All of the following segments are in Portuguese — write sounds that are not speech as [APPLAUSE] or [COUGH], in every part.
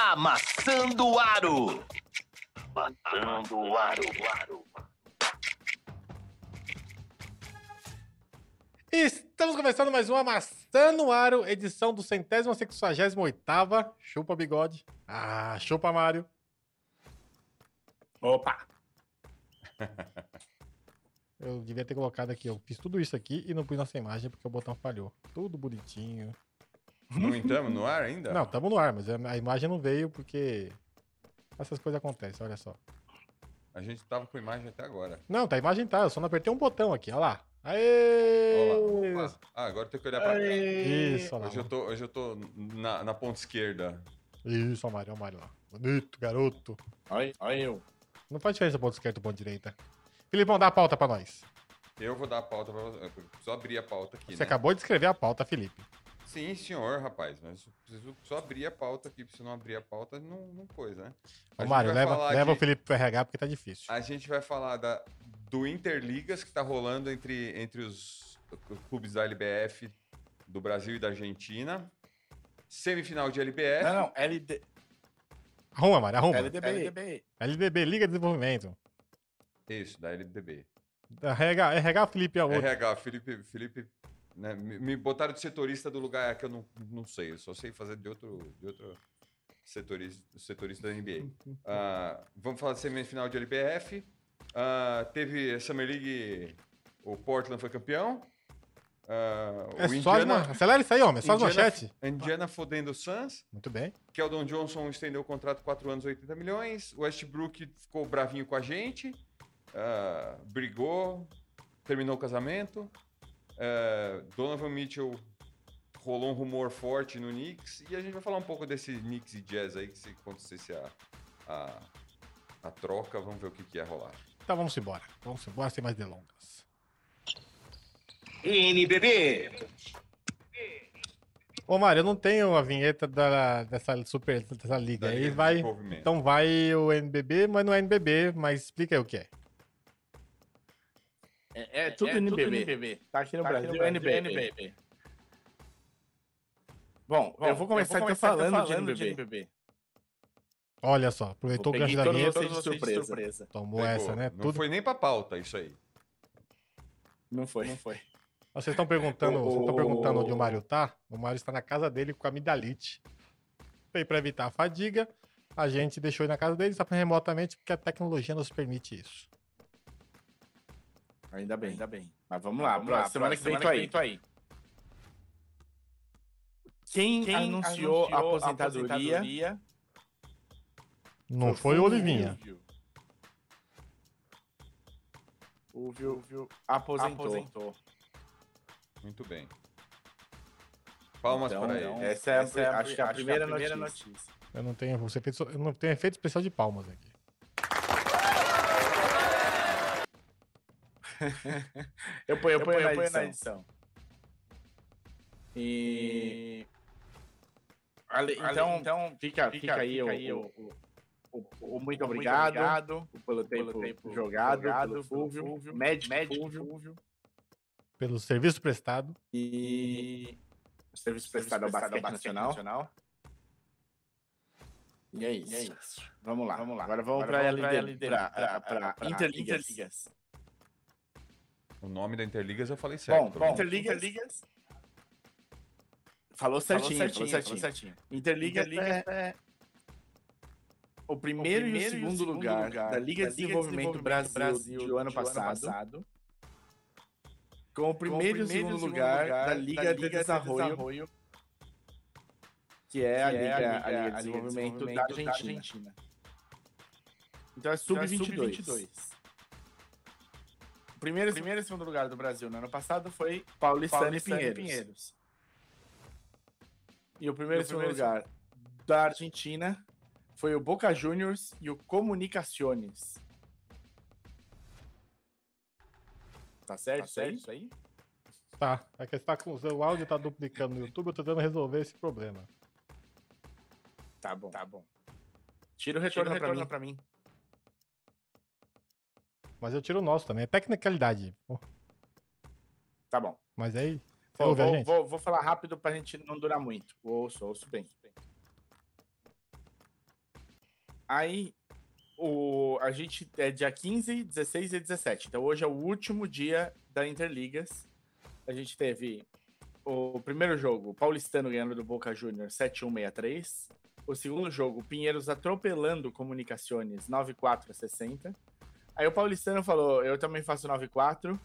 Amassando o Aro. Amassando o Aro. Estamos começando mais um Amassando o Aro, edição do centésima sexagésima oitava. Chupa bigode. Ah, chupa Mário. Opa! Eu devia ter colocado aqui, eu fiz tudo isso aqui e não pus nossa imagem porque o botão falhou. Tudo bonitinho. Não entramos no ar ainda? Não, estamos no ar, mas a imagem não veio porque essas coisas acontecem, olha só. A gente tava com imagem até agora. Não, tá, a imagem tá, eu só não apertei um botão aqui, olha lá. Aê! Olha lá. Opa. Ah, agora tem que olhar pra cá. Isso, olha lá. Hoje eu tô, hoje eu tô na, na ponta esquerda. Isso, olha o Mário, olha o Mário lá. Bonito, garoto. Olha, eu. Não faz diferença ponto esquerdo ou ponto direita. Filipão, dá a pauta pra nós. Eu vou dar a pauta pra você. Preciso abrir a pauta aqui, Você né? acabou de escrever a pauta, Felipe. Sim, senhor, rapaz. Mas eu preciso só abrir a pauta aqui. porque Se não abrir a pauta, não, não coisa, né? A Ô, Mário, leva, leva o de- Felipe pro RH porque tá difícil. A gente vai falar da, do Interligas que tá rolando entre, entre os clubes da LBF do Brasil e da Argentina. Semifinal de LBF. Não, não, LD, Arruma, Mário, arruma. LDB. LDB. LDB, Liga de Desenvolvimento. Isso, da LDB. RH, RH Felipe é o outro. RH, Felipe, Felipe né, me, me botaram de setorista do lugar que eu não, não sei, eu só sei fazer de outro, de outro setorista, setorista da NBA. [LAUGHS] Ah, vamos falar de semifinal de LBF. Ah, teve a Summer League, o Portland foi campeão. Ah, É o só Indiana, man... Acelera isso aí, homem. É só as manchetes. Indiana fodendo o Suns. Muito bem. Keldon Johnson estendeu o contrato 4 anos, 80 milhões. Westbrook ficou bravinho com a gente. ah, brigou. Terminou o casamento. Ah, Donovan Mitchell rolou um rumor forte no Knicks. E a gente vai falar um pouco desse Knicks e Jazz aí, que se acontecesse a, a, a troca, vamos ver o que, que ia rolar. Então vamos embora. Vamos embora sem mais delongas. NBB. Ô, Mário, eu não tenho a vinheta da, dessa super dessa liga. Da aí vai. Então vai o NBB, mas não é NBB, mas explica aí o que é. É, é tudo NBB. Tá aqui no Brasil, é NBB. Bom, eu vou começar, então falando, de NBB. Olha só, aproveitou o gancho da todos vinheta. vocês de surpresa. Tomou Pegou. essa, né? Não Tudo. foi nem pra pauta isso aí. Não foi, não foi. Vocês estão perguntando, O- [LAUGHS] vocês estão perguntando onde o Mário tá? O Mário está na casa dele com a amidalite. E para evitar a fadiga, a gente deixou ele na casa dele, está remotamente, porque a tecnologia nos permite isso. Ainda bem, ainda bem. Mas vamos lá, próxima semana que vem tô aí. Quem, anunciou, a aposentadoria, Não foi o Olivinha. O Viu aposentou. Muito bem. Palmas Então, para ele. essa é, a, acho que é a primeira, notícia. Eu não tenho, você fez, eu não tenho efeito especial de palmas aqui. Eu ponho, eu ponho, eu ponho na edição. E... Ale- Então, então fica, fica aí, o, o, o- o muito obrigado, pelo tempo, jogado, pelo Fulvio, médico, Fulvio, Pelo serviço prestado. e o serviço prestado ao basquete nacional. E é isso. Vamos lá, vamos lá. Agora vamos para LD, para Interligas. O nome da Interligas eu falei certo. Bom, bom Interligas. Falou certinho, falou certinho. Interligas, é, o primeiro, e o segundo, lugar, da Liga de Desenvolvimento, Brasil, do ano passado. Com o primeiro, e o segundo lugar, da Liga, de Desarrollo, que é, a, Liga, a Liga de Desenvolvimento, da Argentina. Então é sub-22. O primeiro, primeiro e segundo lugar do Brasil no ano passado foi Paulistano, e Pinheiros. E o primeiro e segundo lugar da Argentina foi o Boca Juniors e o Comunicaciones. Tá certo, tá certo isso aí? Tá. É que tá com, o áudio tá duplicando no YouTube, eu tô tentando resolver esse problema. Tá bom. Tá bom. Tira o retorno, Tira o retorno pra, mim. Mas eu tiro o nosso também. É tecnicalidade. Pô, Tá bom. Mas aí. Vou, ouve vou, vou- vou falar rápido pra gente não durar muito. Ouço, ouço bem. Aí, o, a gente é dia 15, 16 e 17. Então hoje é o último dia da Interligas. A gente teve o primeiro jogo, Paulistano ganhando do Boca Juniors 7-1-6-3. O segundo jogo, Pinheiros atropelando Comunicações 9-4 60. Aí o Paulistano falou: Eu também faço 9-4.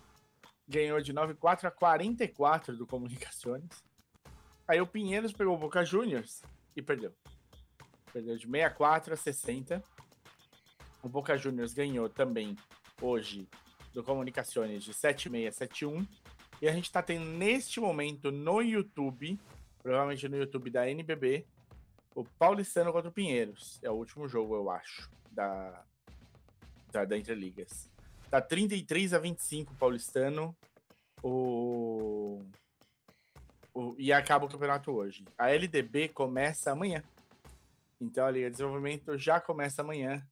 Ganhou de 9-4 a 44 do Comunicações. Aí o Pinheiros pegou o Boca Juniors e perdeu. Perdeu de 64 a 60. O Boca Juniors ganhou também hoje do Comunicações de 76 71. E a gente está tendo neste momento no YouTube, provavelmente no YouTube da NBB, o Paulistano contra o Pinheiros. É o último jogo, eu acho, da, da, da Interligas. Tá 33 a 25 Paulistano. O, o, e acaba o campeonato hoje. A LDB começa amanhã. Então a Liga de Desenvolvimento já começa amanhã.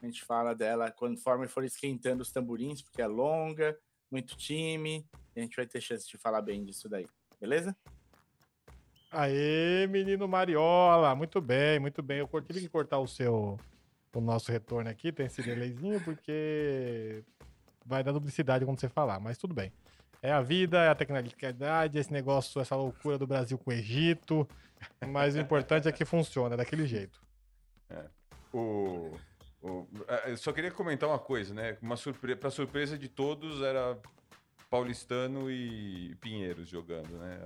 A gente fala dela conforme for esquentando os tamborins, porque é longa, muito time. a gente vai ter chance de falar bem disso daí. Beleza? Aê, menino Mariola, muito bem, muito bem. Eu tive que cortar o seu, o nosso retorno aqui, tem esse delayzinho, porque vai dar duplicidade quando você falar, mas tudo bem. É a vida, é a tecnologia, esse negócio, essa loucura do Brasil com o Egito, mas o importante é que funciona daquele jeito. É. O, o, é, eu só queria comentar uma coisa, né? Uma surpresa, para surpresa de todos, era Paulistano e Pinheiros jogando, né?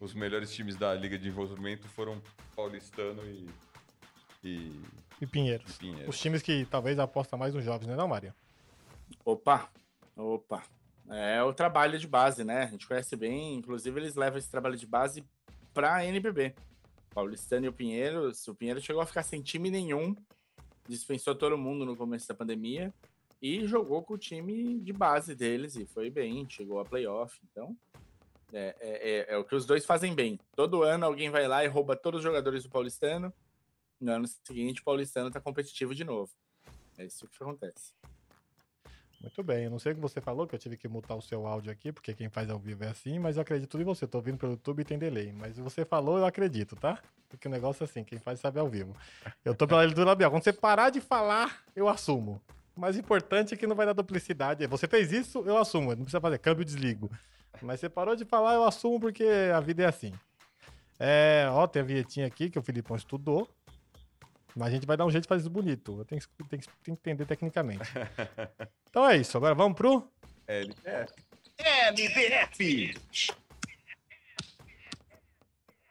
Os melhores times da Liga de Desenvolvimento foram Paulistano e. E, e Pinheiros. Pinheiros. Os times que talvez apostam mais nos jovens, né, não, Maria? Opa! Opa! É o trabalho de base, né? A gente conhece bem, inclusive eles levam esse trabalho de base para a NBB. Paulistano e o Pinheiros, o Pinheiro chegou a ficar sem time nenhum, dispensou todo mundo no começo da pandemia e jogou com o time de base deles e foi bem, chegou a playoff. Então, é, é, é, é, o que os dois fazem bem. Todo ano alguém vai lá e rouba todos os jogadores do Paulistano. No ano seguinte, o Paulistano tá competitivo de novo. É isso que acontece. Muito bem, eu não sei o que você falou, que eu tive que mutar o seu áudio aqui, porque quem faz ao vivo é assim, mas eu acredito em você. Eu tô ouvindo pelo YouTube e tem delay. Mas você falou, eu acredito, tá? Porque o negócio é assim, quem faz sabe ao vivo. Eu tô pela leitura labial. Quando você parar de falar, eu assumo. O importante é que não vai dar duplicidade. Você fez isso, eu assumo. Não precisa fazer câmbio desligo. Mas você parou de falar, eu assumo, porque a vida é assim. É, ó, tem a vinhetinha aqui que o Filipão estudou. Mas a gente vai dar um jeito de fazer isso bonito. Eu tenho, tenho, tenho que entender tecnicamente. [LAUGHS] então é isso. Agora vamos pro. LBF. LBF!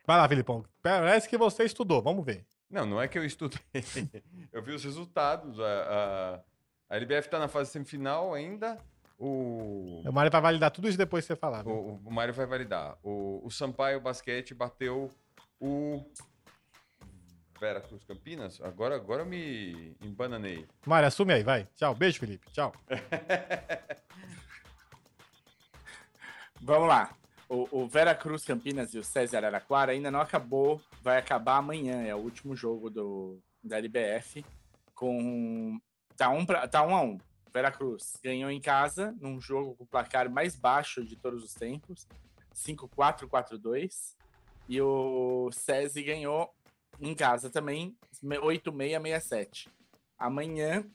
Vai lá, Filipão. Parece que você estudou. Vamos ver. Não, não é que eu estudei. [LAUGHS] eu vi os resultados. A, a, a LBF tá na fase semifinal ainda. O, o Mário vai validar tudo isso depois que você falar. O, o Mário vai validar. O, o Sampaio Basquete bateu o Vera Cruz Campinas, agora, agora eu me embananei. Mário, assume aí, vai. Tchau. Beijo, Felipe. Tchau. [LAUGHS] Vamos lá. O, o Vera Cruz Campinas e o César Araraquara ainda não acabou. Vai acabar amanhã. É o último jogo do, da LBF. Com. Tá um, pra, tá um a um. Vera Cruz ganhou em casa, num jogo com o placar mais baixo de todos os tempos. 5-4-4-2. E o SESI ganhou em casa também, 8667. Amanhã,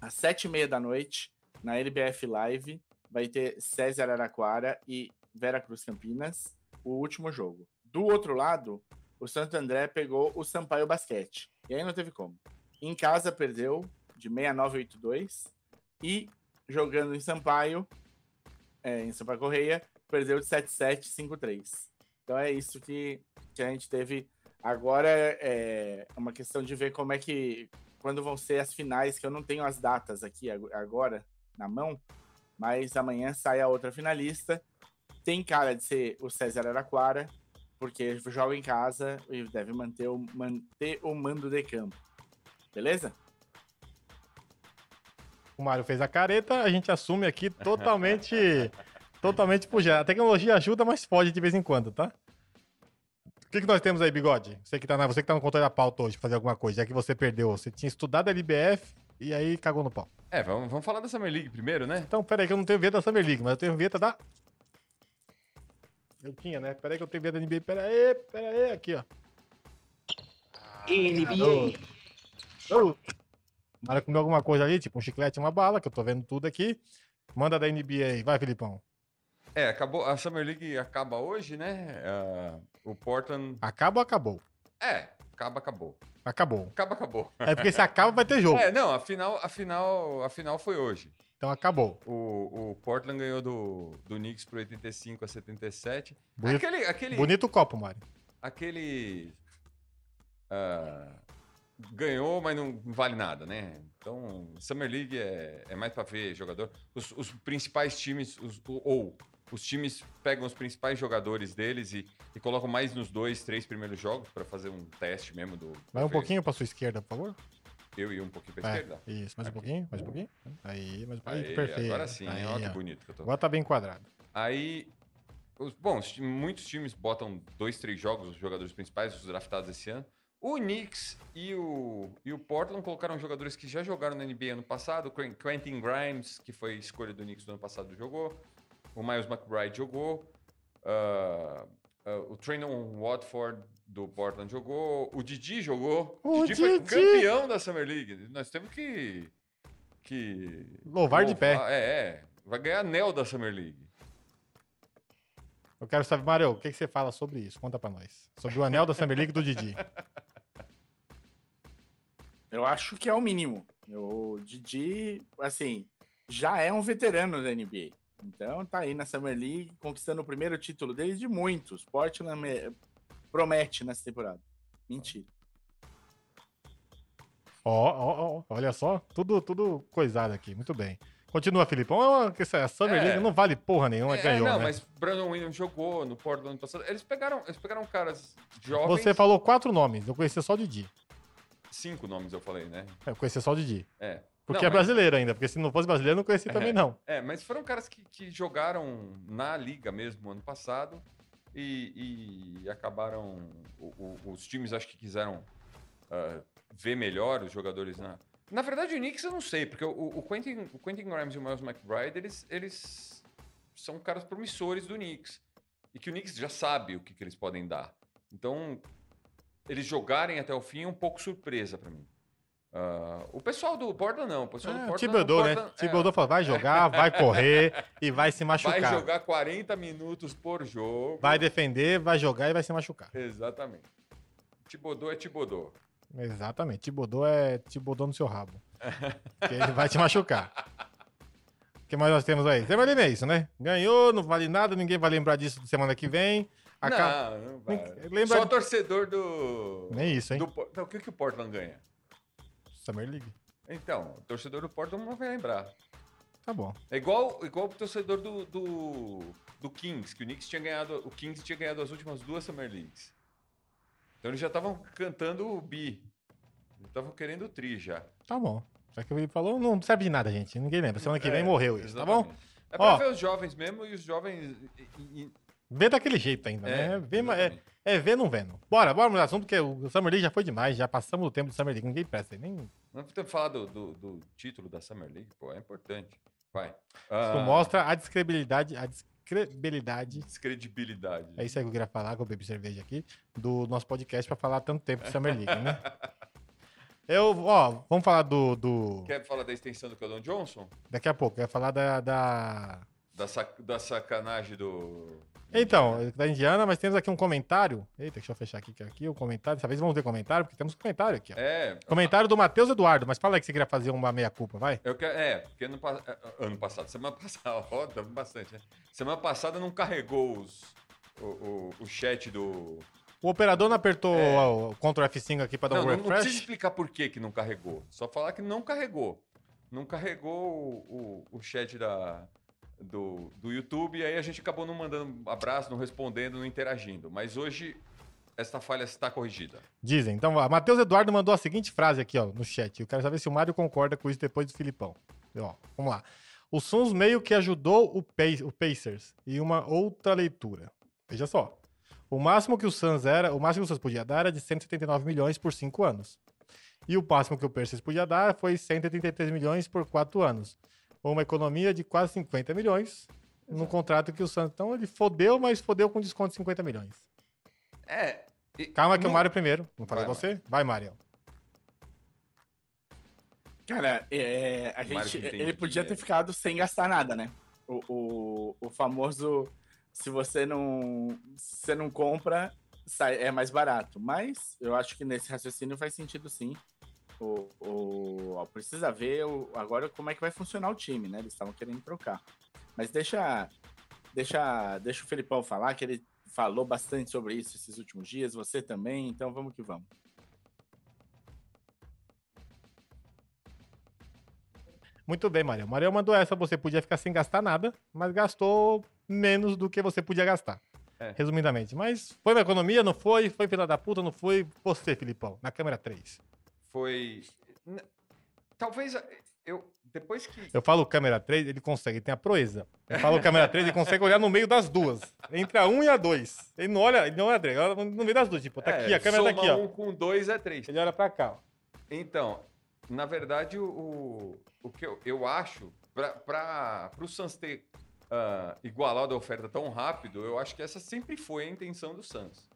às 7h30 da noite, na LBF Live, vai ter César Araraquara e Vera Cruz Campinas, o último jogo. Do outro lado, o Santo André pegou o Sampaio Basquete. E aí não teve como. Em casa perdeu de 6982 e jogando em Sampaio, é, em Sampaio Correia, perdeu de 7753. Então é isso que, que a gente teve Agora é, é uma questão de ver como é que. Quando vão ser as finais, que eu não tenho as datas aqui agora na mão, mas amanhã sai a outra finalista. Tem cara de ser o César Araquara, porque joga em casa e deve manter o, manter o mando de campo. Beleza? O Mário fez a careta, a gente assume aqui totalmente. [LAUGHS] totalmente por A tecnologia ajuda, mas pode de vez em quando, tá? O que, que nós temos aí, Bigode? Você que tá, na, você que tá no controle da pauta hoje, fazer alguma coisa, já que você perdeu. Você tinha estudado a LBF e aí cagou no pau. É, vamos, vamos falar da Summer League primeiro, né? Então, peraí, que eu não tenho vinheta da Summer League, mas eu tenho vinheta da. Eu tinha, né? Peraí que eu tenho vinheta da NBA. Peraí, peraí, aqui, ó. NBA. Ô, Mário comeu alguma coisa ali, tipo um chiclete e uma bala, que eu tô vendo tudo aqui. Manda da NBA aí. Vai, Filipão. É, acabou. A Summer League acaba hoje, né? Ah, o Portland. Acaba ou acabou? É, acaba, acabou. Acabou. Acaba, acabou. É porque se acaba, vai ter jogo. É, não, a final, a final, a final foi hoje. Então acabou. O, o Portland ganhou do, do Knicks por 85 a 77. Bonito, Aquele. aquele, bonito copo, Mário. aquele. ah, ganhou, mas não vale nada, né? Então, Summer League é, é mais pra ver jogador. Os, os principais times, os- ou os times pegam os principais jogadores deles e, e colocam mais nos dois, três primeiros jogos pra fazer um teste mesmo do. Vai um do- pouquinho pra sua esquerda, por favor. Eu e um pouquinho pra É, esquerda. isso, mais um Aqui. pouquinho, mais um pouquinho. Aí, mais um pouquinho. Aí, perfeito. Agora sim, Aí, olha que bonito que eu tô. Agora tá bem quadrado. Aí, os, bom, muitos times botam dois, três jogos, os jogadores principais, os draftados esse ano. O Knicks e o, e o Portland colocaram jogadores que já jogaram na NBA ano passado. Quentin Grimes, que foi escolha do Knicks do ano passado, jogou. O Miles McBride jogou. Ah, ah, o Trayvon Watford do Portland jogou. O Didi jogou. O Didi foi Didi! campeão da Summer League. Nós temos que... que Louvar de pé. É, é. Vai ganhar anel da Summer League. Eu quero saber, Mário, o que, que você fala sobre isso? Conta pra nós. Sobre o anel da Summer League do Didi. [LAUGHS] Eu acho que é o mínimo. O Didi, assim, já é um veterano da NBA. Então tá aí na Summer League, conquistando o primeiro título dele de muitos. Portland me- promete nessa temporada. Mentira. Ó, ó, ó, olha só. Tudo, tudo coisado aqui. Muito bem. Continua, Filipão. É que essa Summer É. League não vale porra nenhuma, É, ganhou, não, né? mas Brandon Williams jogou no Portland ano passado. Eles pegaram, eles pegaram caras jovens. Você falou quatro nomes. Eu conhecia só o Didi. Cinco nomes eu falei, né? Eu conhecia só o Didi. É. Porque Não, é mas- brasileiro ainda. Porque se não fosse brasileiro, eu não conhecia também, não. É, mas foram caras que, que jogaram na liga mesmo ano passado e, e acabaram. o- o- os times acho que quiseram ah, ver melhor os jogadores na. Na verdade, o Knicks eu não sei, porque o, o Quentin, o Quentin Grimes e o Miles McBride, eles, eles são caras promissores do Knicks. E que o Knicks já sabe o que, que eles podem dar. Então, eles jogarem até o fim é um pouco surpresa pra mim. Ah, o pessoal do Portland não. O pessoal do É, Portland. Thibodeau, né? Portland- é, falou, vai jogar, vai correr e vai se [LAUGHS] machucar. Vai jogar 40 minutos por jogo. Vai defender, vai jogar e vai se machucar. Exatamente. Tibodô é Tibodô. Exatamente. Tibodô é Tibodô no seu rabo. [LAUGHS] Porque ele vai te machucar. O que mais nós temos aí? Semana é isso, né? Ganhou, não vale nada, ninguém vai lembrar disso semana que vem. Acaba... Não, não vai. Lembra- Só torcedor do. Nem isso, hein? do Não, o que, que o Portland ganha? Summer League. Então, o torcedor do Portland não vai lembrar. Tá bom. É igual, igual o torcedor do, do, do Kings, que o Knicks tinha ganhado. O Kings tinha ganhado as últimas duas Summer Leagues. Então eles já estavam cantando o bi. Eles estavam querendo o tri já. Tá bom. Já que o Felipe falou, não serve de nada, gente. Ninguém lembra. Semana que vem É, morreu isso, tá bom? exatamente. É pra Ó. ver os jovens mesmo e os jovens. e- e- Vê daquele jeito ainda, é, né? Vê, é. É ver não vendo. Bora, bora mudar assunto, porque o Summer League já foi demais. Já passamos do tempo do Summer League. Ninguém presta. Nem... Não que falar do, do, do título da Summer League, pô, é importante. Vai. Isso Ah, mostra a descredibilidade, a descredibilidade. Descredibilidade. É isso aí que eu queria falar, que eu bebi cerveja aqui, do nosso podcast pra falar tanto tempo de Summer League, né? [LAUGHS] Eu, ó, vamos falar do. do... Quer falar da extensão do Keldon Johnson? Daqui a pouco, ia falar da. da... Da, sac- da sacanagem do. Então, da Indiana, mas temos aqui um comentário. Eita, deixa eu fechar aqui, que aqui o comentário. Dessa vez vamos ter comentário, porque temos comentário aqui, ó. É. Comentário do Matheus Eduardo, mas fala aí que você queria fazer uma meia-culpa, vai. Eu quero, é, porque ano, pa- é, ano passado, semana [LAUGHS] passada, tá bastante, né? Semana passada não carregou os, o, o, o chat do. O operador não apertou É. o Ctrl F5 aqui pra dar Não, um não, não precisa refresh? explicar por que, que não carregou. Só falar que não carregou. Não carregou o, o, o chat da, do, do YouTube e aí a gente acabou não mandando abraço, não respondendo, não interagindo. Mas hoje essa falha está corrigida. Dizem. Então, ó, Matheus Eduardo mandou a seguinte frase aqui, ó, no chat. Eu quero saber se o Mário concorda com isso depois do Filipão. Ó, vamos lá. O Suns meio que ajudou o, Pa- o Pacers e uma outra leitura. Veja só. O máximo que o Suns era, o máximo que o Suns podia dar era de 179 milhões por 5 anos. E o máximo que o Pacers podia dar foi 133 milhões por 4 anos. Uma economia de quase 50 milhões num contrato que o Suns... Então ele fodeu, mas fodeu com desconto de 50 milhões. É. e- Calma que o não- Mário primeiro. Não falei Vai, você? Vai, Mário. Cara, é, a gente, ele podia ter ficado sem gastar nada, né? O, o, o famoso, se você não, se você não compra, sai, é mais barato. Mas eu acho que nesse raciocínio faz sentido sim. O, o, precisa ver o, agora como é que vai funcionar o time, né? Eles estavam querendo trocar. Mas deixa, deixa, deixa o Felipão falar, que ele falou bastante sobre isso esses últimos dias, você também, então vamos que vamos. Muito bem, Maria. Maria mandou essa, você podia ficar sem gastar nada, mas gastou menos do que você podia gastar. É. Resumidamente. Mas foi uma economia, não foi? Foi filha da puta, não foi? Você, Filipão, na câmera 3. Foi. Talvez eu. Depois que. Eu falo câmera 3, ele consegue, ele tem a proeza. Eu falo câmera 3, ele consegue olhar no meio das duas. Entre a 1 e a 2. Ele não olha, ele não olha, ele olha no meio das duas. Tipo, tá é, aqui, a câmera tá aqui, ó. um com 2 é 3. Ele olha pra cá, ó. Então, na verdade, o, o que eu, eu acho, para o Suns ter uh, igualado a oferta tão rápido, eu acho que essa sempre foi a intenção do Suns,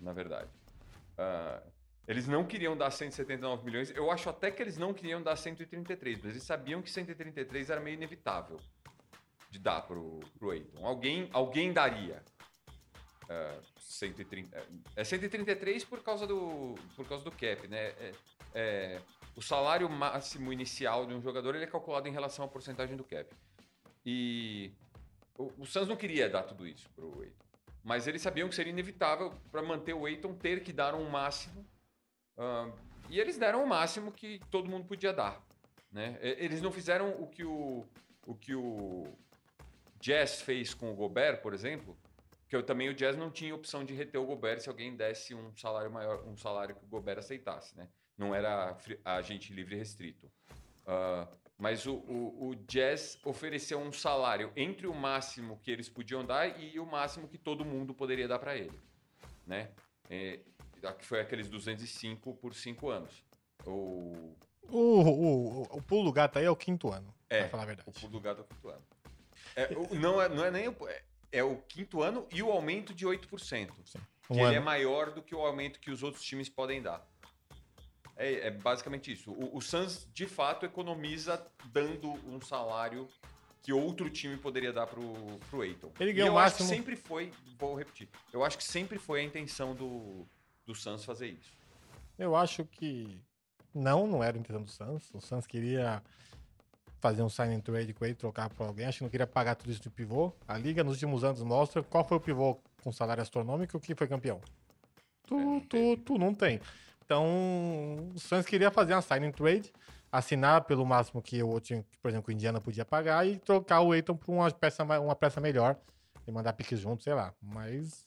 na verdade. Uh, eles não queriam dar 179 milhões, eu acho até que eles não queriam dar 133, mas eles sabiam que 133 era meio inevitável de dar pro, pro Aiton. Alguém, alguém daria. Uh, 130, é 133 por causa do, por causa do cap, né? É, é, o salário máximo inicial de um jogador ele é calculado em relação à porcentagem do cap. E o, o não queria dar tudo isso para o Aiton. Mas eles sabiam que seria inevitável para manter o Aiton ter que dar um máximo. E eles deram o máximo que todo mundo podia dar. Né? Eles não fizeram o que o, o que o Jazz fez com o Gobert, por exemplo, que eu, também o Jazz não tinha opção de reter o Gobert se alguém desse um salário maior, um salário que o Gobert aceitasse, né? não era agente livre restrito. Uh, mas o, o, o, Jazz ofereceu um salário entre o máximo que eles podiam dar e o máximo que todo mundo poderia dar para ele. Né? Que foi aqueles 205 por 5 anos. O... O, o, o pulo do gato aí é o quinto ano, é, pra falar a verdade. O pulo do gato é o quinto ano. É, não, é, não é nem o, é, é, o quinto ano e o aumento de 8%. Sim. Um que ano. ele é maior do que o aumento que os outros times podem dar. É, é basicamente isso. O, o Suns, de fato, economiza dando um salário que outro time poderia dar pro, pro Eiton. Ele ganhou o máximo. acho que sempre foi, vou repetir, eu acho que sempre foi a intenção do, do Suns fazer isso. Eu acho que não, não era a intenção do Suns. O Suns queria fazer um sign and trade com ele, trocar por alguém. Acho que não queria pagar tudo isso de pivô. A liga nos últimos anos mostra qual foi o pivô com salário astronômico e o que foi campeão. Tu, é, tu, tu não tem. Então, o Suns queria fazer uma signing trade, assinar pelo máximo que o outro, por exemplo, o Indiana podia pagar e trocar o Aiton por uma peça, uma peça melhor e mandar piques junto, sei lá. Mas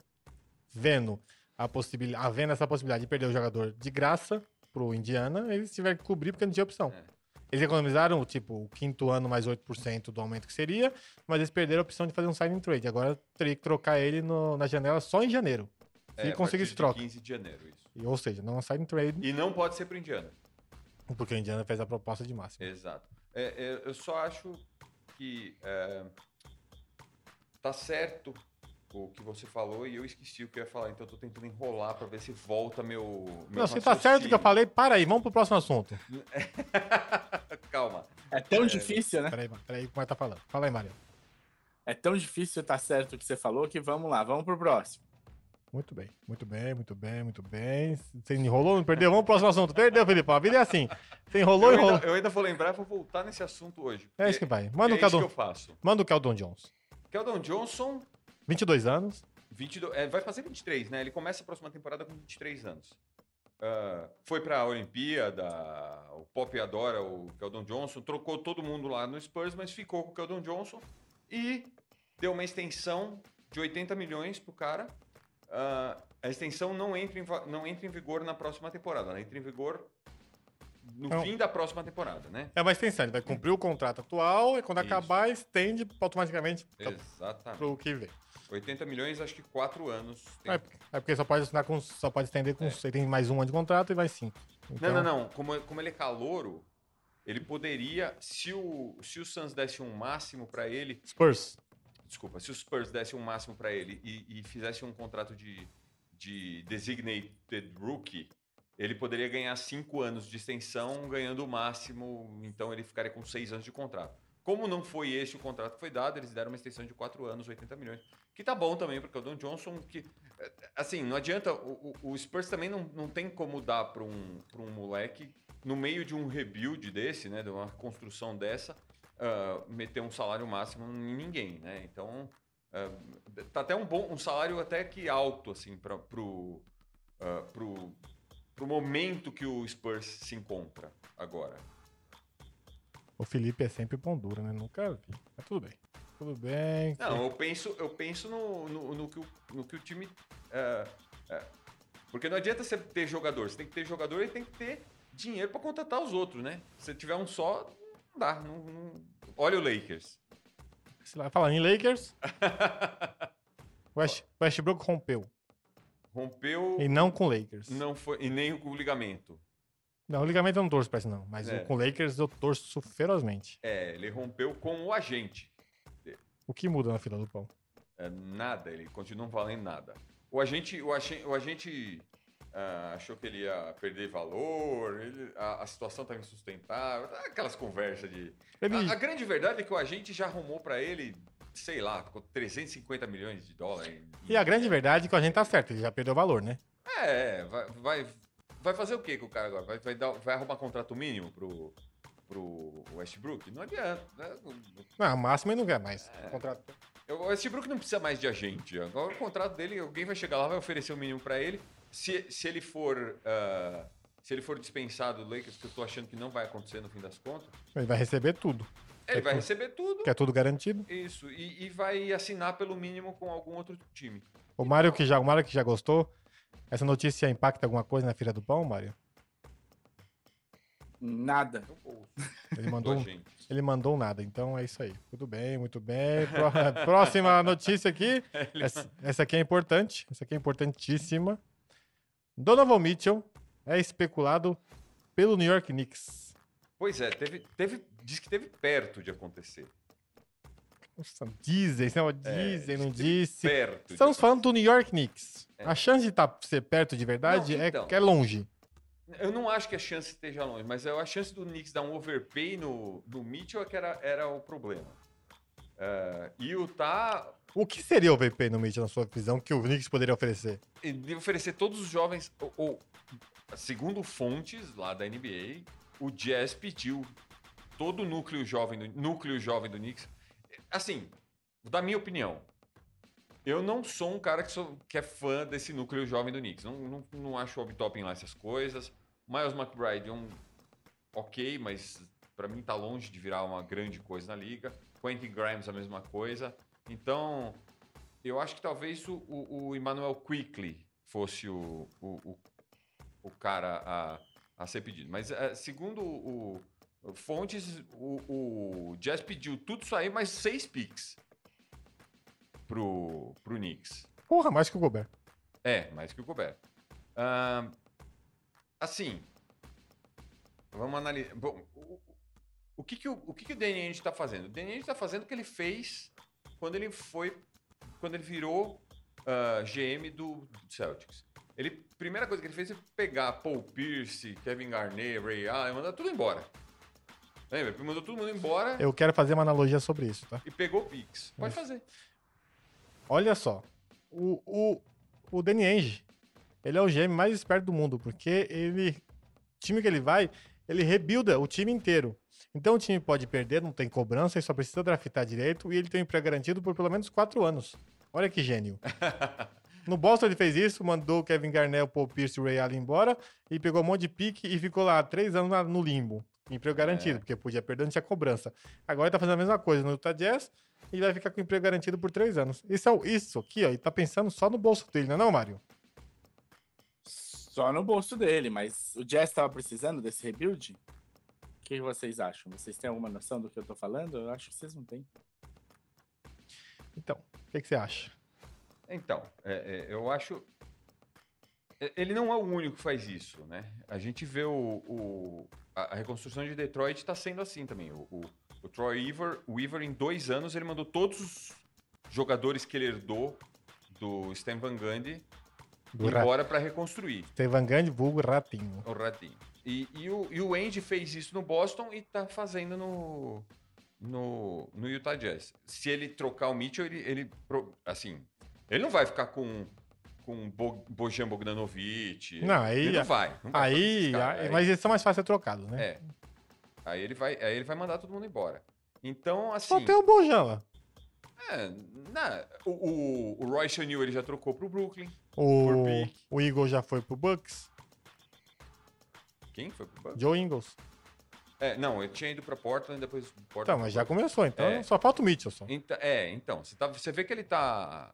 vendo a possibilidade, vendo essa possibilidade de perder o jogador de graça pro Indiana, eles tiveram que cobrir porque não tinha opção. É. Eles economizaram, tipo, o quinto ano mais 8% do aumento que seria, mas eles perderam a opção de fazer um signing trade. Agora teria que trocar ele no, na janela só em janeiro. Se é, conseguisse troca. 15 de janeiro, isso. E, ou seja, não sai em trade. E não pode ser pro Indiana. Porque o Indiana fez a proposta de máximo. Exato. É, é, eu só acho que é, tá certo o que você falou e eu esqueci o que eu ia falar, então eu tô tentando enrolar para ver se volta meu. meu não, se tá certo o que eu falei, para aí, vamos pro próximo assunto. [LAUGHS] Calma. É tão é... difícil, né? Peraí, peraí, como é que tá falando? Fala aí, Mário. É tão difícil tá certo o que você falou que vamos lá, vamos pro próximo. Muito bem, muito bem, muito bem, muito bem. Você enrolou, não perdeu? Vamos pro próximo assunto. Perdeu, Felipe. A vida é assim. Você enrolou, eu enrolou. Ainda, eu ainda vou lembrar, vou voltar nesse assunto hoje. É isso que vai. Manda é o Keldon. que eu faço. Manda o Keldon Jones. Keldon Johnson. 22 anos. 22, é, vai fazer 23, né? Ele começa a próxima temporada com 23 anos. Uh, foi para a Olimpíada, o Pop adora o Keldon Johnson, trocou todo mundo lá no Spurs, mas ficou com o Keldon Johnson e deu uma extensão de 80 milhões pro cara. Uh, a extensão não entra, em, não entra em vigor na próxima temporada, ela entra em vigor no então, fim da próxima temporada, né? É uma extensão, ele vai cumprir o contrato atual e quando Isso. acabar, estende automaticamente para o que vem. 80 milhões, acho que 4 anos. Tem... É, é, porque só pode assinar com. Só pode estender com. É. Você tem mais um ano de contrato e vai 5. Então... Não, não, não. Como, como ele é calouro, ele poderia. Se o, se o Suns desse um máximo para ele. Spurs. Desculpa, se o Spurs desse um máximo para ele e, e fizesse um contrato de de designated rookie, ele poderia ganhar cinco anos de extensão, ganhando o máximo, então ele ficaria com seis anos de contrato. Como não foi este o contrato que foi dado, eles deram uma extensão de quatro anos, 80 milhões. Que tá bom também, porque o Don Johnson, que. Assim, não adianta. O, o Spurs também não, não tem como dar para um, um moleque, no meio de um rebuild desse, né? De uma construção dessa, uh, meter um salário máximo em ninguém, né? Então. Uh, tá até um bom. Um salário até que alto, assim, para pro. Uh, pro pro momento que o Spurs se encontra agora. O Felipe é sempre pão duro, né? Nunca vi. Mas tudo bem. Tudo bem. Não, eu penso, eu penso no, no, no, que, o, no que o time. É, é, porque não adianta você ter jogador. Você tem que ter jogador e tem que ter dinheiro para contratar os outros, né? Se tiver um só, não dá. Não, não... Olha o Lakers. Você vai falar em Lakers. [LAUGHS] West, Westbrook rompeu. Rompeu. E não com Lakers. Não foi, e nem com o ligamento. Não, o ligamento eu não torço pra isso, não. Mas é. com Lakers eu torço ferozmente. É, ele rompeu com o agente. O que muda na fila do pão? É, nada, ele continua valendo nada. O agente, o agente, o agente ah, achou que ele ia perder valor, ele, a, a, situação estava insustentável, aquelas conversas de. Ele... A, a, grande verdade é que o agente já arrumou para ele sei lá, ficou 350 milhões de dólares. E a grande verdade é que a gente tá certo, ele já perdeu valor, né? É, vai, vai, vai fazer o que com o cara agora? Vai, vai, dar, vai arrumar contrato mínimo pro, pro Westbrook? Não adianta. Né? Não, máximo ele não quer mais. É. Contrato. O Westbrook não precisa mais de agente. Agora o contrato dele, alguém vai chegar lá, vai oferecer o mínimo para ele. Se, se ele for. Uh, se ele for dispensado do Lakers, que eu tô achando que não vai acontecer no fim das contas. Ele vai receber tudo. Ele vai receber tudo. Que é tudo garantido. Isso. E, e, vai assinar pelo mínimo com algum outro time. O Mário que já, o Mário que já gostou. Essa notícia impacta alguma coisa na Filha do Pão, Mário? Nada. Ele mandou, ele mandou nada, então é isso aí. Tudo bem, muito bem. [LAUGHS] Próxima notícia aqui. Essa, essa aqui é importante. Essa aqui é importantíssima. Donovan Mitchell é especulado pelo New York Knicks. Pois é, teve, teve, diz que teve perto de acontecer. Nossa, dizem, não, dizem, é, não disse. Perto Estamos falando do New York Knicks. É. A chance de tá, ser perto de verdade não, então, é, é longe. Eu não acho que a chance esteja longe, mas a chance do Knicks dar um overpay no, no Mitchell é que era, era o problema. Uh, e o tá. O que seria overpay no Mitchell, na sua visão, que o Knicks poderia oferecer? Ele oferecer todos os jovens, ou, ou segundo fontes lá da NBA, o Jazz pediu todo o núcleo jovem do, núcleo jovem do Knicks. Assim, da minha opinião, eu não sou um cara que, sou, que é fã desse núcleo jovem do Knicks. Não, não, não acho o Obi lá essas coisas. Miles McBride é um ok, mas para mim tá longe de virar uma grande coisa na liga. Quentin Grimes a mesma coisa. Então, eu acho que talvez o, o, o Emmanuel Quickly fosse o, o, o, cara a, a ser pedido. Mas é, segundo o, o fontes, o, o, Jazz pediu tudo isso aí, mais seis picks pro, pro Knicks. Porra, mais que o Gobert. É, mais que o Gobert. Uh, assim, vamos analisar. Bom, o, o, que, que o, o que, que o Danny está fazendo? O Danny está fazendo o que ele fez quando ele foi, quando ele virou uh, ah, GM do, do Celtics. Ele, primeira coisa que ele fez é pegar Paul Pierce, Kevin Garnett, Ray Allen, mandar tudo embora. Lembra? Ele mandou todo mundo embora. Eu quero fazer uma analogia sobre isso, tá? E pegou Pix. Pode fazer. Olha só. O, o, o Danny Ainge, ele é o GM mais esperto do mundo, porque ele. O time que ele vai, ele rebuilda o time inteiro. Então o time pode perder, não tem cobrança, ele só precisa draftar direito e ele tem um emprego garantido por pelo menos quatro anos. Olha que gênio. [LAUGHS] No Boston ele fez isso, mandou o Kevin Garnett, o Paul Pierce e o Ray Allen embora e pegou um monte de pique e ficou lá três anos no limbo. Emprego garantido, é. porque podia perder, não tinha cobrança. Agora ele tá fazendo a mesma coisa no Utah Jazz e vai ficar com emprego garantido por três anos. Isso, é, isso aqui, ó, ele tá pensando só no bolso dele, não é não, Mário? Só no bolso dele, mas o Jazz tava precisando desse rebuild? O que vocês acham? Vocês têm alguma noção do que eu tô falando? Eu acho que vocês não têm. Então, o que, que você acha? Então, é, é, eu acho. Ele não é o único que faz isso, né? A gente vê o, o a, a, reconstrução de Detroit está sendo assim também. O, o, o Troy Weaver, o Weaver, em dois anos, ele mandou todos os jogadores que ele herdou do Stan Van Gundy Do embora para reconstruir Steve Van Gundy, vulgo ratinho. o Ratinho. E, e o, e o Andy fez isso no Boston e tá fazendo no, no, no Utah Jazz. Se ele trocar o Mitchell, ele, ele assim, ele não vai ficar com com Bo- Bojan Bogdanovic. Não, aí- ele não vai. não vai Aí, aí- mas eles são mais fáceis de ser trocados, né? é. Aí ele vai, aí ele vai mandar todo mundo embora. Então, assim, Só tem o Bojan lá. é, na- o, o, o Royce O'Neal ele já trocou pro Brooklyn. O, o Eagle já foi pro Bucks. Quem foi pro Bucks? Joe Ingles. É, não, ele tinha ido pra Portland, depois Portland. Então, mas já começou, então É. só falta o Mitchell só. Então, é, então, você, tá- você vê que ele tá.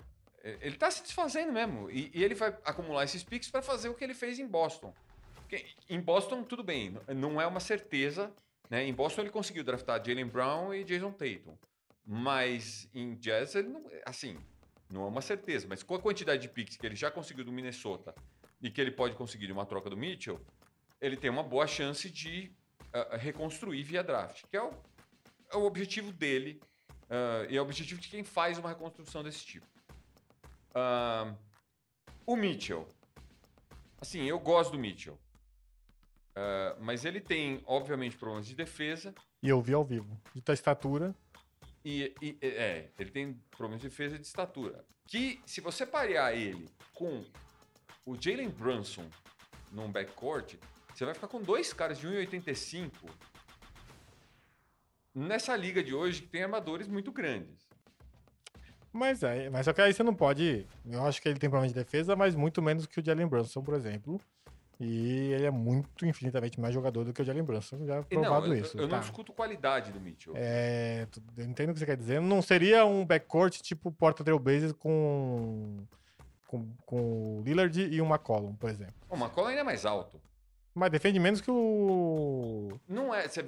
Ele tá se desfazendo mesmo. E, e ele vai acumular esses picks para fazer o que ele fez em Boston. Porque em Boston, tudo bem, não é uma certeza. Né? Em Boston ele conseguiu draftar Jalen Brown e Jason Tatum. Mas em Jazz, ele não, assim, não é uma certeza. Mas com a quantidade de picks que ele já conseguiu do Minnesota e que ele pode conseguir de uma troca do Mitchell, ele tem uma boa chance de ah, reconstruir via draft, que é o, é o objetivo dele ah, e é o objetivo de quem faz uma reconstrução desse tipo. Ah, o Mitchell. Assim, eu gosto do Mitchell. Ah, mas ele tem, obviamente, problemas de defesa. E eu vi ao vivo. De estatura. E, e- é, ele tem problemas de defesa e de estatura. Que, se você parear ele com o Jalen Brunson num backcourt, você vai ficar com dois caras de 1,85 nessa liga de hoje que tem armadores muito grandes. Mas, é, mas só que aí você não pode. Eu acho que ele tem problema de defesa, mas muito menos que o Jalen Brunson, por exemplo. E ele é muito infinitamente mais jogador do que o Jalen Brunson. Já E não, provado eu, isso. eu não tá. discuto qualidade do Mitchell. É, eu entendo o que você quer dizer. Não seria um backcourt tipo Porta Trailblazers com, com, com o Lillard e o McCollum, por exemplo. O McCollum ainda é mais alto. Mas defende menos que o. Não é. você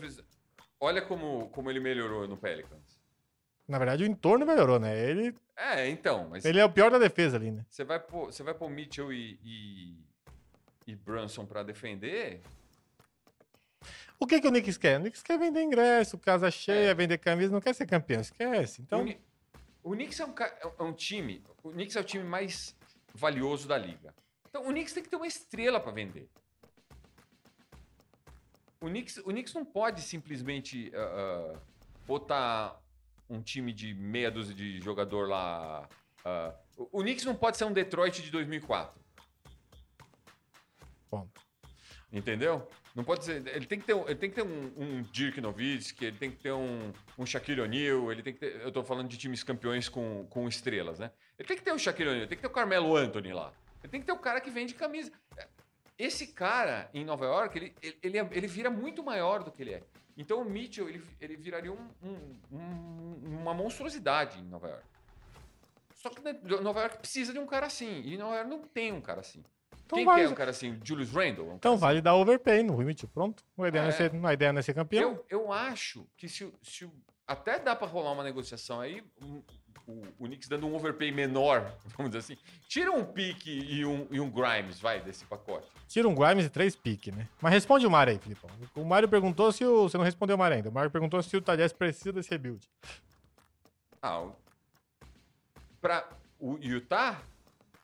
olha como, como ele melhorou no Pelicans. Na verdade, o entorno melhorou, né? Ele, É, então, mas ele é o pior da defesa ali, né? você vai pôr, você vai pôr Mitchell e, e, e Brunson pra defender. O que, que o Knicks quer? O Knicks quer vender ingresso, casa cheia, É. vender camisa, não quer ser campeão, esquece. Então, o, o Knicks é um, é um time. O Knicks é o time mais valioso da liga. Então o Knicks tem que ter uma estrela pra vender. O Knicks, o Knicks não pode simplesmente ah, botar um time de meia dúzia de jogador lá. ah, o, Knicks não pode ser um Detroit de 2004. ponto. Entendeu? Não pode ser. Ele tem que ter, um- ele tem que ter um, um Dirk Nowitzki, ele tem que ter um, um Shaquille O'Neal, ele tem que ter. Eu tô falando de times campeões com, com estrelas, né? Ele tem que ter o Shaquille O'Neal, tem que ter o Carmelo Anthony lá. Ele tem que ter o cara que vende camisa. Esse cara em Nova York, ele, ele, ele, é- ele vira muito maior do que ele é. Então o Mitchell, ele, ele viraria um- um- um- uma monstruosidade em Nova York. Só que né, Nova York precisa de um cara assim. E Nova York não tem um cara assim. Então Quem vai- que é um cara assim? Julius Randle? Um então assim? vale dar overpay no Mitchell. Pronto. A ideia, não é É. ser, a ideia não é ser campeão. Eu, eu acho que se, se até dá pra rolar uma negociação aí, o, o, Knicks dando um overpay menor, [LAUGHS] vamos dizer assim, tira um pique e um, e um Grimes, vai, desse pacote. Tira um Grimes e três piques, né? Mas responde o Mário aí, Filipão. O Mário perguntou se o. Você não respondeu o Mário ainda. O Mário perguntou se o Tadesse precisa desse rebuild. Ah, o, pra o Utah,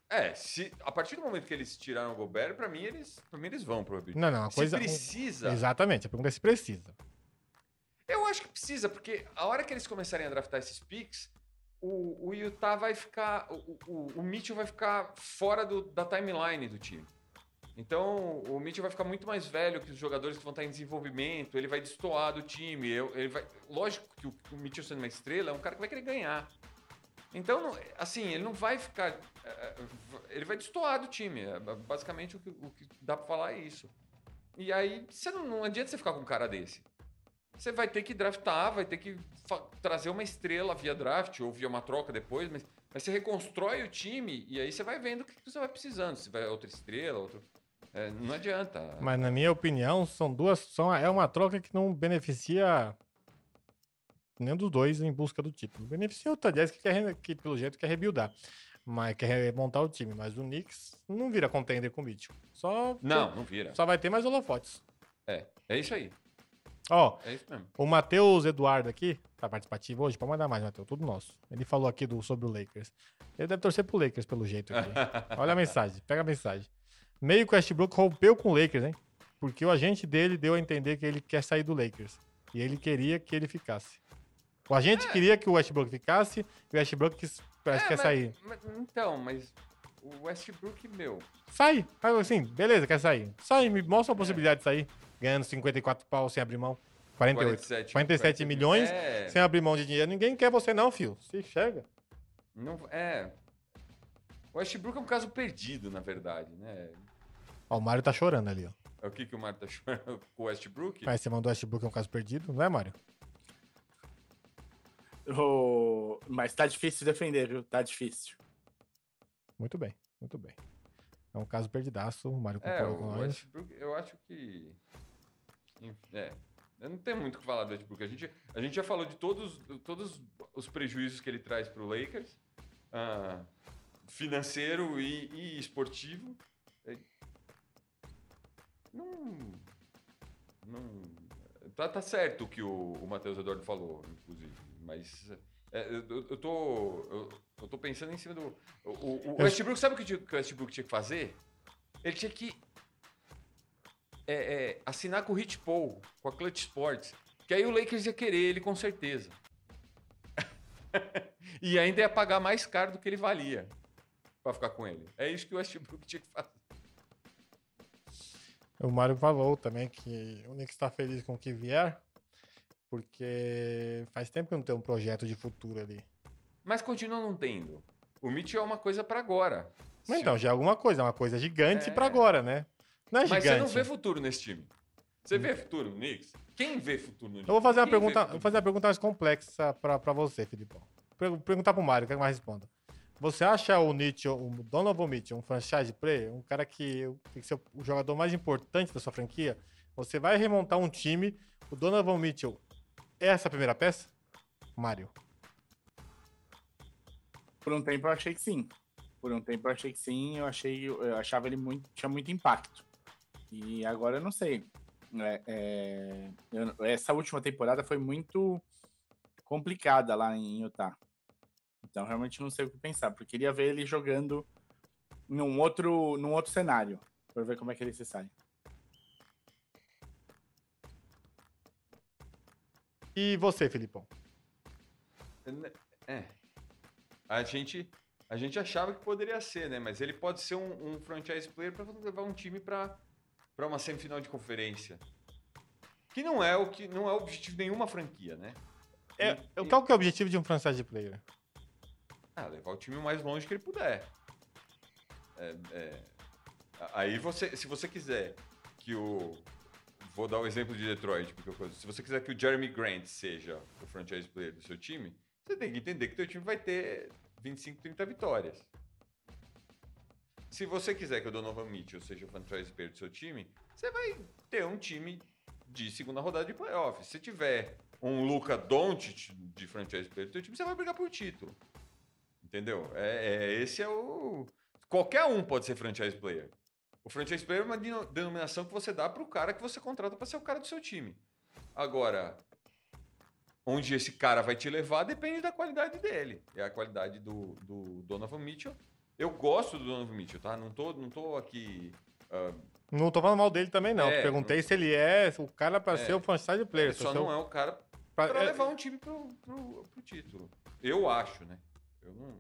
é, se, a partir do momento que eles tiraram o Gobert, pra mim eles, pra mim eles vão pro rebuild. Não, não. A Se coisa. precisa, Exatamente. A pergunta é se precisa. Eu acho que precisa, porque a hora que eles começarem a draftar esses picks, o, o Utah vai ficar. O, o, o Mitchell vai ficar fora do- da timeline do time. Então, o Mitchell vai ficar muito mais velho que os jogadores que vão estar em desenvolvimento, ele vai destoar do time. Ele vai, lógico que o, o Mitchell sendo uma estrela é um cara que vai querer ganhar. Então, assim, ele não vai ficar. eh, eh, Ele vai destoar do time. É, Basicamente, o que, o que dá pra falar é isso. E aí, você não, não adianta você ficar com um cara desse. Você vai ter que draftar, vai ter que trazer uma estrela via draft ou via uma troca depois, mas, mas você reconstrói o time e aí você vai vendo o que você vai precisando. Se vai outra estrela, outro. é, não adianta. Mas na minha opinião, são duas. São, é uma troca que não beneficia nenhum dos dois em busca do título. Beneficia o Tadesse que, quer, que pelo jeito quer rebuildar. Mas quer remontar o time. Mas o Knicks não vira contender com o Mitchell. Só, Não, não vira. só vai ter mais holofotes. É, é isso aí. Ó, É isso mesmo. o Matheus Eduardo aqui, tá participativo hoje, pode mandar mais, Matheus, tudo nosso. Ele falou aqui do, sobre o Lakers. Ele deve torcer pro Lakers pelo jeito aqui. [LAUGHS] Olha a mensagem, pega a mensagem. Meio que o Westbrook rompeu com o Lakers, hein? Porque o agente dele deu a entender que ele quer sair do Lakers. E ele queria que ele ficasse. O agente queria que o Westbrook ficasse e o Westbrook quis- parece É, que quer mas- sair. mas- então, mas o Westbrook, meu. Sai. Assim, beleza, quer sair. Sai, me mostra a possibilidade de sair. Ganhando 54 pau sem abrir mão. 48. 47, 47 milhões É, sem abrir mão de dinheiro. Ninguém quer você não, filho. Se enxerga. não, é. O Westbrook é um caso perdido, na verdade, né? Ó, o Mário tá chorando ali, ó. É o que, que o Mário tá chorando [LAUGHS] com o Westbrook? Mas você mandou o Westbrook é um caso perdido, não é, Mário? O- Mas tá difícil defender, viu? Tá difícil. Muito bem, muito bem. É um caso perdidaço, o Mário É, concorda com o nós. Westbrook, eu acho que. É. Não tenho muito o que falar do Westbrook. A gente, a gente já falou de todos, todos os prejuízos que ele traz para o Lakers, ah, financeiro e, e esportivo. É, Não. Não. Tá, tá certo o que o, o Matheus Eduardo falou, inclusive. Mas. é, eu, eu- tô. Eu, eu tô pensando em cima do. O, o- o Westbrook, sabe o que o Westbrook tinha que fazer? Ele tinha que é, é, assinar com o Hit Paul, com a Clutch Sports. Que aí o Lakers ia querer ele com certeza. [LAUGHS] e ainda ia pagar mais caro do que ele valia pra ficar com ele. É isso que o Westbrook tinha que fazer. O Mário falou também que o Knicks tá feliz com o que vier, porque faz tempo que não tem um projeto de futuro ali. Mas continua não tendo. O Mitchell é uma coisa pra agora. Mas então, já é alguma coisa, é uma coisa gigante É. pra agora, né? Não é Mas gigante. você não vê futuro nesse time. Você vê futuro no Knicks? Quem vê futuro no Knicks? Eu vou fazer uma Quem vê pergunta, futuro? vou fazer uma pergunta mais complexa pra, pra você, Filipão. Per- Perguntar pro Mário, quero que mais responda. Você acha o Mitchell, o Donovan Mitchell, um franchise player, um cara que tem que ser o jogador mais importante da sua franquia? Você vai remontar um time, o Donovan Mitchell é essa a primeira peça? Mário. Por um tempo eu achei que sim. Por um tempo eu achei que sim, eu achei, eu achava ele muito, tinha muito impacto. E agora eu não sei. É, é, eu- essa última temporada foi muito complicada lá em Utah. Então realmente não sei o que pensar, porque queria ver ele jogando num outro, num outro cenário, para ver como é que ele se sai. E você, Filipão? É. A gente, a gente achava que poderia ser, né? Mas ele pode ser um, um franchise player para levar um time para uma semifinal de conferência. Que não é o que não é o objetivo de nenhuma franquia, né? É, E- qual que é o objetivo de um franchise player? Ah, levar o time o mais longe que ele puder. É, é, Aí você, se você quiser que o. Vou dar o exemplo de Detroit, porque eu- se você quiser que o Jeremy Grant seja o franchise player do seu time, você tem que entender que o seu time vai ter 25, 30 vitórias. Se você quiser que o Donovan Mitchell seja o franchise player do seu time, você vai ter um time de segunda rodada de playoff. Se tiver um Luca Doncic de franchise player do seu time, você vai brigar por título. Entendeu? É, é- esse é o. Qualquer um pode ser franchise player. O franchise player é uma deno- denominação que você dá para o cara que você contrata para ser o cara do seu time. Agora, onde esse cara vai te levar depende da qualidade dele. É a qualidade do, do Donovan Mitchell. Eu gosto do Donovan Mitchell, tá? Não tô, não tô aqui. ah, Não tô falando mal dele também, não. É, Perguntei se ele é o cara pra É. ser o franchise player. ele só não é o cara pra- para é- levar um time pro, pro, pro título. Eu acho, né? Eu não.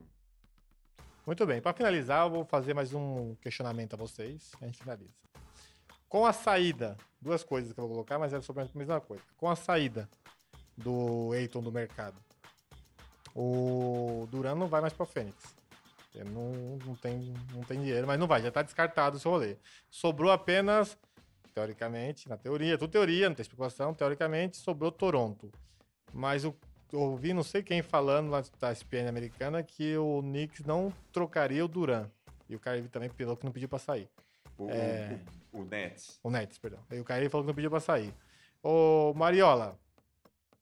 Muito bem, para finalizar, eu vou fazer mais um questionamento a vocês, a gente finaliza. Com a saída, duas coisas que eu vou colocar, mas é sobre a mesma coisa. Com a saída do Eiton do mercado, o Duran não vai mais para o Fênix. Ele não, não, tem, não tem dinheiro, mas não vai, já está descartado o seu rolê. Sobrou apenas, teoricamente, na teoria, tudo teoria, não tem especulação, teoricamente, sobrou Toronto. Mas eu ouvi não sei quem falando lá da SPN americana que o Knicks não trocaria o Duran. E o Kyrie também falou que não pediu pra sair. O, É. o, Nets. O Nets, perdão. E o Kyrie falou que não pediu pra sair. Ô, Mariola,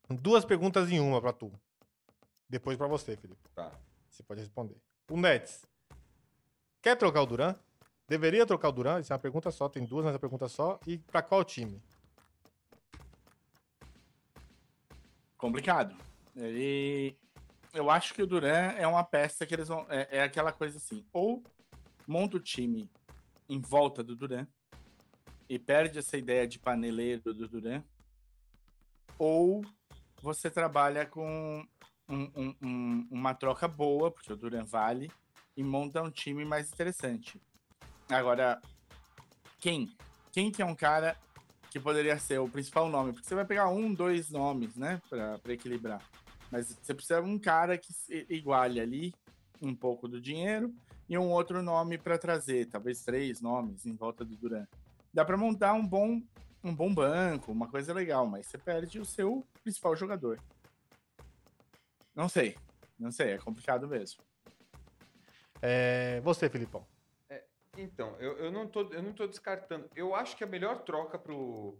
duas perguntas em uma pra tu. Depois pra você, Felipe. Tá. Você pode responder. O Nets, quer trocar o Duran? Deveria trocar o Duran? Isso é uma pergunta só, tem duas nessa pergunta só. E pra qual time? complicado. Ele. Eu acho que o Duran é uma peça que eles vão. É, é aquela coisa assim. Ou monta o time em volta do Duran e perde essa ideia de paneleiro do Duran, ou você trabalha com um, um, um, uma troca boa, porque o Duran vale, e monta um time mais interessante. Agora, quem? Quem que é um cara que poderia ser o principal nome? Porque você vai pegar um, dois nomes, né, para equilibrar. Mas você precisa de um cara que iguale ali um pouco do dinheiro e um outro nome para trazer, talvez três nomes em volta do Duran. Dá para montar um bom um bom banco, uma coisa legal, mas você perde o seu principal jogador. Não sei, não sei, é complicado mesmo. É, você, Filipão. É, então, eu, eu, não tô, eu não tô descartando. Eu acho que a melhor troca pro,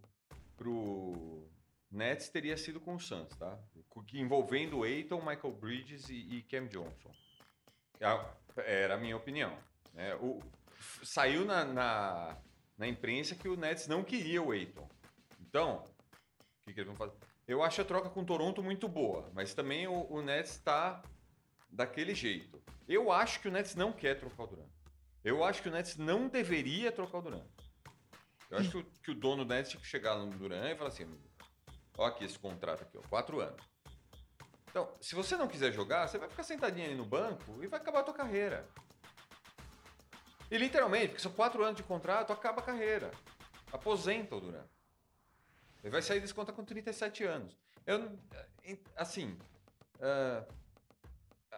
pro Nets teria sido com o Suns, tá? Envolvendo Aiton, Michael Bridges e, e Cam Johnson. Era a minha opinião. Né? O, saiu na, na, na, imprensa que o Nets não queria o Aiton. Então, o que, que eles vão fazer? Eu acho a troca com o Toronto muito boa, mas também o, o Nets está daquele jeito. Eu acho que o Nets não quer trocar o Durant. Eu acho que o Nets não deveria trocar o Durant. Eu acho que o, que o dono do Nets tinha que chegar no Durant e falar assim: ó, aqui esse contrato aqui, ó, quatro anos. Então, se você não quiser jogar, você vai ficar sentadinho ali no banco e vai acabar a tua carreira. E literalmente, porque são quatro anos de contrato, acaba a carreira. Aposenta o Duran. Ele vai sair desse contrato com 37 anos. Eu, assim, uh,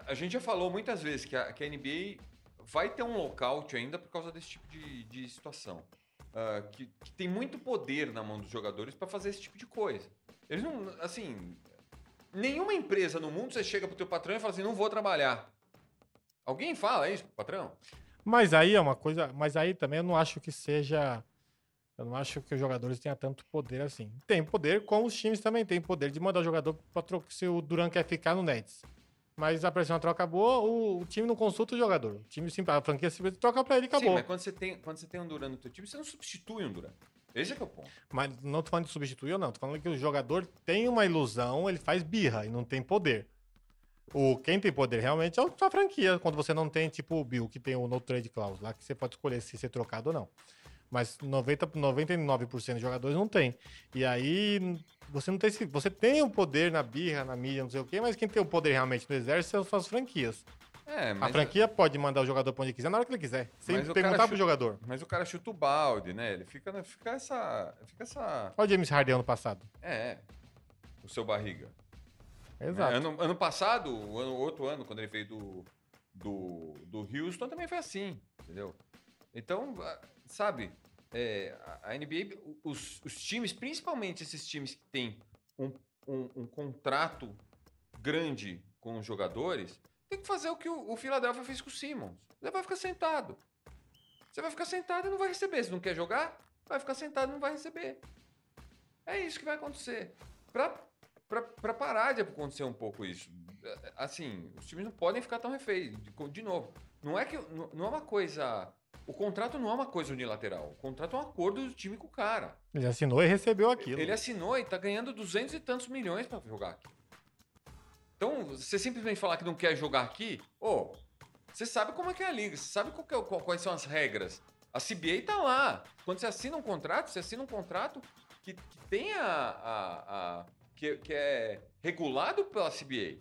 a gente já falou muitas vezes que a, que a, NBA vai ter um lockout ainda por causa desse tipo de, de situação. Uh, que, que, tem muito poder na mão dos jogadores para fazer esse tipo de coisa. Eles não, assim, Nenhuma empresa no mundo você chega pro teu patrão e fala assim, não vou trabalhar. Alguém fala isso patrão? Mas aí é uma coisa, mas aí também eu não acho que seja eu não acho que os jogadores tenham tanto poder assim. Tem poder, como os times também têm poder de mandar o jogador para trocar se o Duran quer ficar no Nets. Mas a pressão troca boa, o, o, time não consulta o jogador. O time, a franquia simplesmente troca para ele e acabou. Sim, mas quando você, tem, quando você tem um Duran no teu time, você não substitui um Duran. Esse é que é o ponto. Mas não tô falando de substituir ou não, tô falando que o jogador tem uma ilusão, ele faz birra e não tem poder. O, quem tem poder realmente é a franquia, quando você não tem, tipo o Bill, que tem o no trade clause lá, que você pode escolher se ser trocado ou não. Mas 90, 99% de jogadores não tem. E aí você não tem você tem o poder na birra, na mídia, não sei o quê, mas quem tem o poder realmente no exército são as franquias. É, a franquia pode mandar o jogador para onde quiser na hora que ele quiser. Sem mas perguntar pro jogador. Mas o cara chuta o balde, né? Ele fica, fica essa. Fica essa. Olha o James Harden ano passado. É. O seu barriga. Exato. Ano, ano passado, o ano, outro ano, quando ele veio do, do, do Houston, também foi assim. Entendeu? Então, sabe, é, a NBA, os, os times, principalmente esses times que têm um, um, um contrato grande com os jogadores tem que fazer o que o, Philadelphia fez com o Simmons. Você vai ficar sentado. Você vai ficar sentado e não vai receber. Se não quer jogar, vai ficar sentado e não vai receber. É isso que vai acontecer. Pra, pra, pra parar de acontecer um pouco isso. Assim, os times não podem ficar tão reféns. De, de novo, não é que não, não é uma coisa. O contrato não é uma coisa unilateral. O contrato é um acordo do time com o cara. Ele assinou e recebeu aquilo. Ele assinou e tá ganhando duzentos e tantos milhões para jogar aqui. Então, você simplesmente falar que não quer jogar aqui, ô, oh, você sabe como é que é a liga, você sabe qual é, qual, quais são as regras. A CBA tá lá. Quando você assina um contrato, você assina um contrato que, que tem a. a, a que, que é regulado pela CBA.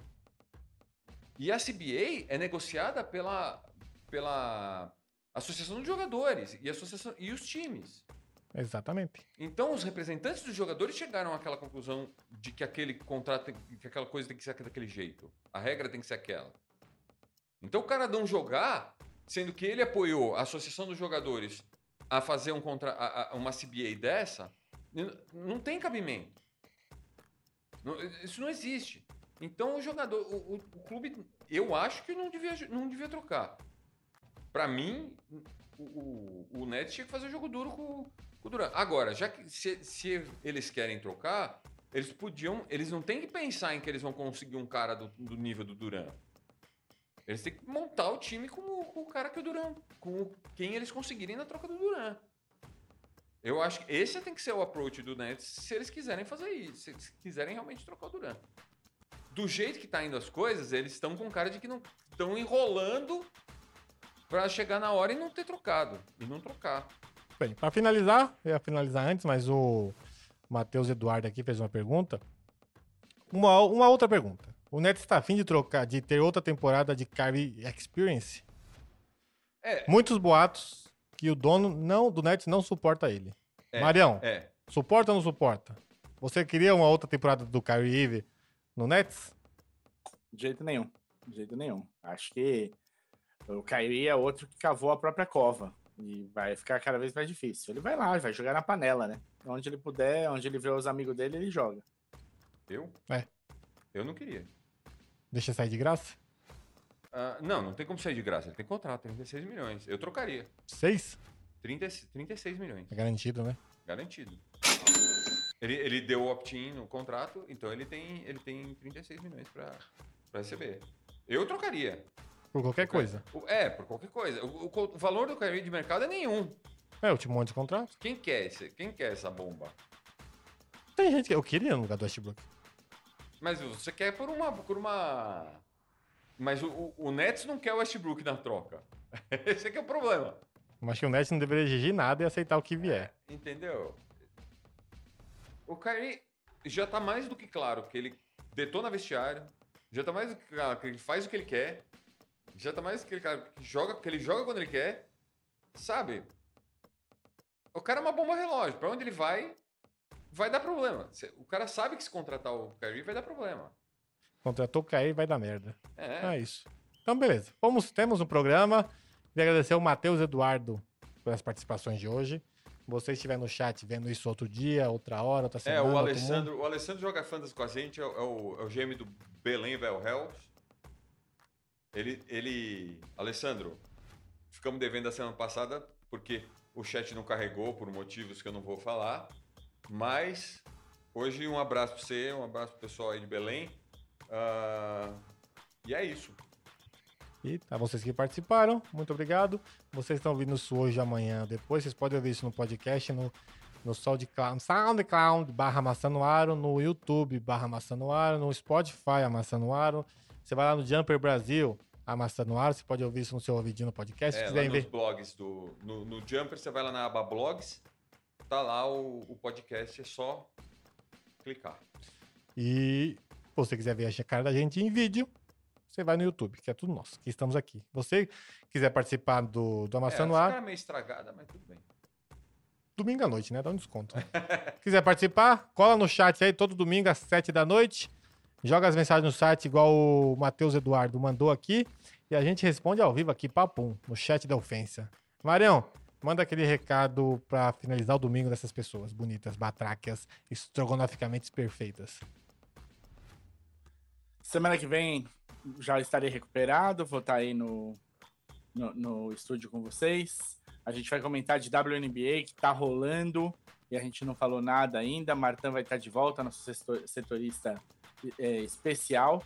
E a CBA é negociada pela, pela Associação de Jogadores e, associação, e os times. Exatamente. Então, os representantes dos jogadores chegaram àquela conclusão de que aquele contrato, que aquela coisa tem que ser daquele jeito. A regra tem que ser aquela. Então, o cara não jogar, sendo que ele apoiou a Associação dos Jogadores a fazer um contra, a, a, uma CBA dessa, não tem cabimento. Não, isso não existe. Então, o jogador, o, o, o, clube, eu acho que não devia, não devia trocar. Para mim, o, o, o Nets tinha que fazer jogo duro com, o Duran. Agora, já que se, se, eles querem trocar, eles podiam. Eles não têm que pensar em que eles vão conseguir um cara do, do nível do Duran. Eles têm que montar o time com o, com o cara que o Duran. Com quem eles conseguirem na troca do Duran. Eu acho que esse tem que ser o approach do Nets se eles quiserem fazer isso. Se eles quiserem realmente trocar o Duran. do jeito que tá indo as coisas, eles estão com cara de que não estão enrolando para chegar na hora e não ter trocado. E não trocar. Bem, para finalizar, eu ia finalizar antes, mas o Matheus Eduardo aqui fez uma pergunta. Uma, uma outra pergunta. O Nets está afim de trocar, de ter outra temporada de Kyrie Experience? É. Muitos boatos que o dono não, do Nets não suporta ele. É, Marião, É. suporta ou não suporta? Você queria uma outra temporada do Kyrie Irving no Nets? De jeito nenhum. De jeito nenhum. Acho que o Kyrie é outro que cavou a própria cova. E vai ficar cada vez mais difícil. Ele vai lá, vai jogar na panela, né? Onde ele puder, onde ele vê os amigos dele, ele joga. Eu? É. Eu não queria. Deixa sair de graça? Ah, não, não tem como sair de graça. Ele tem contrato, 36 milhões. Eu trocaria. Seis? 30, 36 milhões. É garantido, né? Garantido. Ele, ele deu opt-in no contrato, então ele tem, ele tem 36 milhões pra receber. Eu trocaria. Por qualquer coisa. O- É, por qualquer coisa. O, o- o valor do Kyrie de mercado é nenhum. É, o último monte de contrato. Quem quer, esse, quem quer essa bomba? Tem gente que eu queria no lugar do Westbrook. Mas você quer por uma. Por uma... Mas o, o, Nets não quer o Westbrook na troca. [LAUGHS] Esse é que é o problema. Mas que o Nets não deveria exigir nada e aceitar o que vier. Entendeu? O Kyrie já tá mais do que claro que ele detona vestiário, já tá mais do que claro que ele faz o que ele quer, já tá mais do que ele, claro que joga, que ele joga quando ele quer, sabe? O cara é uma bomba relógio, pra onde ele vai, vai dar problema. O cara sabe que se contratar o Kyrie vai dar problema. Contratou o Kyrie vai dar merda. É, É isso. Então, beleza. Vamos, temos um programa. Queria agradecer ao Matheus Eduardo pelas participações de hoje. Você estiver no chat vendo isso outro dia, outra hora, outra é semana. o outro Alessandro, o Alessandro joga fantasy com a gente, é o, é o, é o GM do Belém Velhels. Ele, ele, Alessandro, ficamos devendo a semana passada porque o chat não carregou por motivos que eu não vou falar, mas hoje um abraço para você, um abraço pro pessoal aí de Belém. Ah, e é isso. E a vocês que participaram, muito obrigado. Vocês estão ouvindo isso hoje, amanhã, depois. Vocês podem ouvir isso no podcast, no, no SoundCloud, SoundCloud barra Maçã no YouTube barra Maçã no Spotify a Maçã no Aro. Você vai lá no Jumper Brasil, a Maçã no Aro. Você pode ouvir isso no seu ouvidinho no podcast. Se É, lá quiserem nos ver. blogs do. No, no Jumper, você vai lá na aba blogs, tá lá o, o podcast, é só clicar. E se você quiser ver a cara da gente em vídeo, você vai no YouTube, que é tudo nosso, que estamos aqui. Você quiser participar do, do É, Amassando essa Ar, cara é meio estragada, mas tudo bem. domingo à noite, né? Dá um desconto. [LAUGHS] quiser participar, cola no chat aí todo domingo às 7 da noite. Joga as mensagens no site, igual o Matheus Eduardo mandou aqui. E a gente responde ao vivo aqui, papum, no chat da ofensa. Marião, manda aquele recado pra finalizar o domingo dessas pessoas bonitas, batráquias, estrogonoficamente perfeitas. Semana que vem já estarei recuperado, vou estar aí no, no, no estúdio com vocês. A gente vai comentar de WNBA que tá rolando e a gente não falou nada ainda. Martã vai estar de volta, nosso setor- setorista é, especial.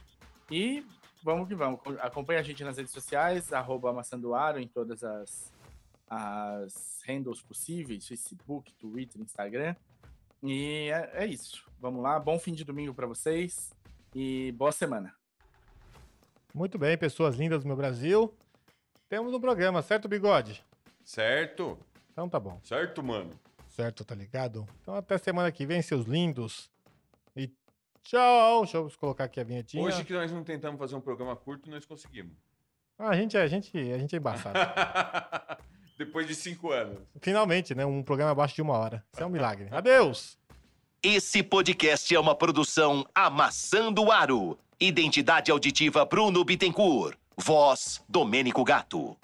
E vamos que vamos. Acompanhe a gente nas redes sociais, arroba em todas as, as handles possíveis, Facebook, Twitter, Instagram. E é, é isso. Vamos lá, bom fim de domingo para vocês e boa semana. Muito bem, pessoas lindas do meu Brasil. Temos um programa, certo, Bigode? Certo? Então tá bom. Certo, mano. Certo, tá ligado? Então até semana que vem, seus lindos. Tchau. Deixa eu colocar aqui a vinhetinha. Hoje que nós não tentamos fazer um programa curto, nós conseguimos. Ah, a gente, é- a gente, a gente é embaçado. [LAUGHS] Depois de cinco anos. Finalmente, né? Um programa abaixo de uma hora. Isso é um milagre. Adeus! Esse podcast é uma produção Amassando Aro. Identidade auditiva Bruno Bittencourt. Voz Domênico Gato.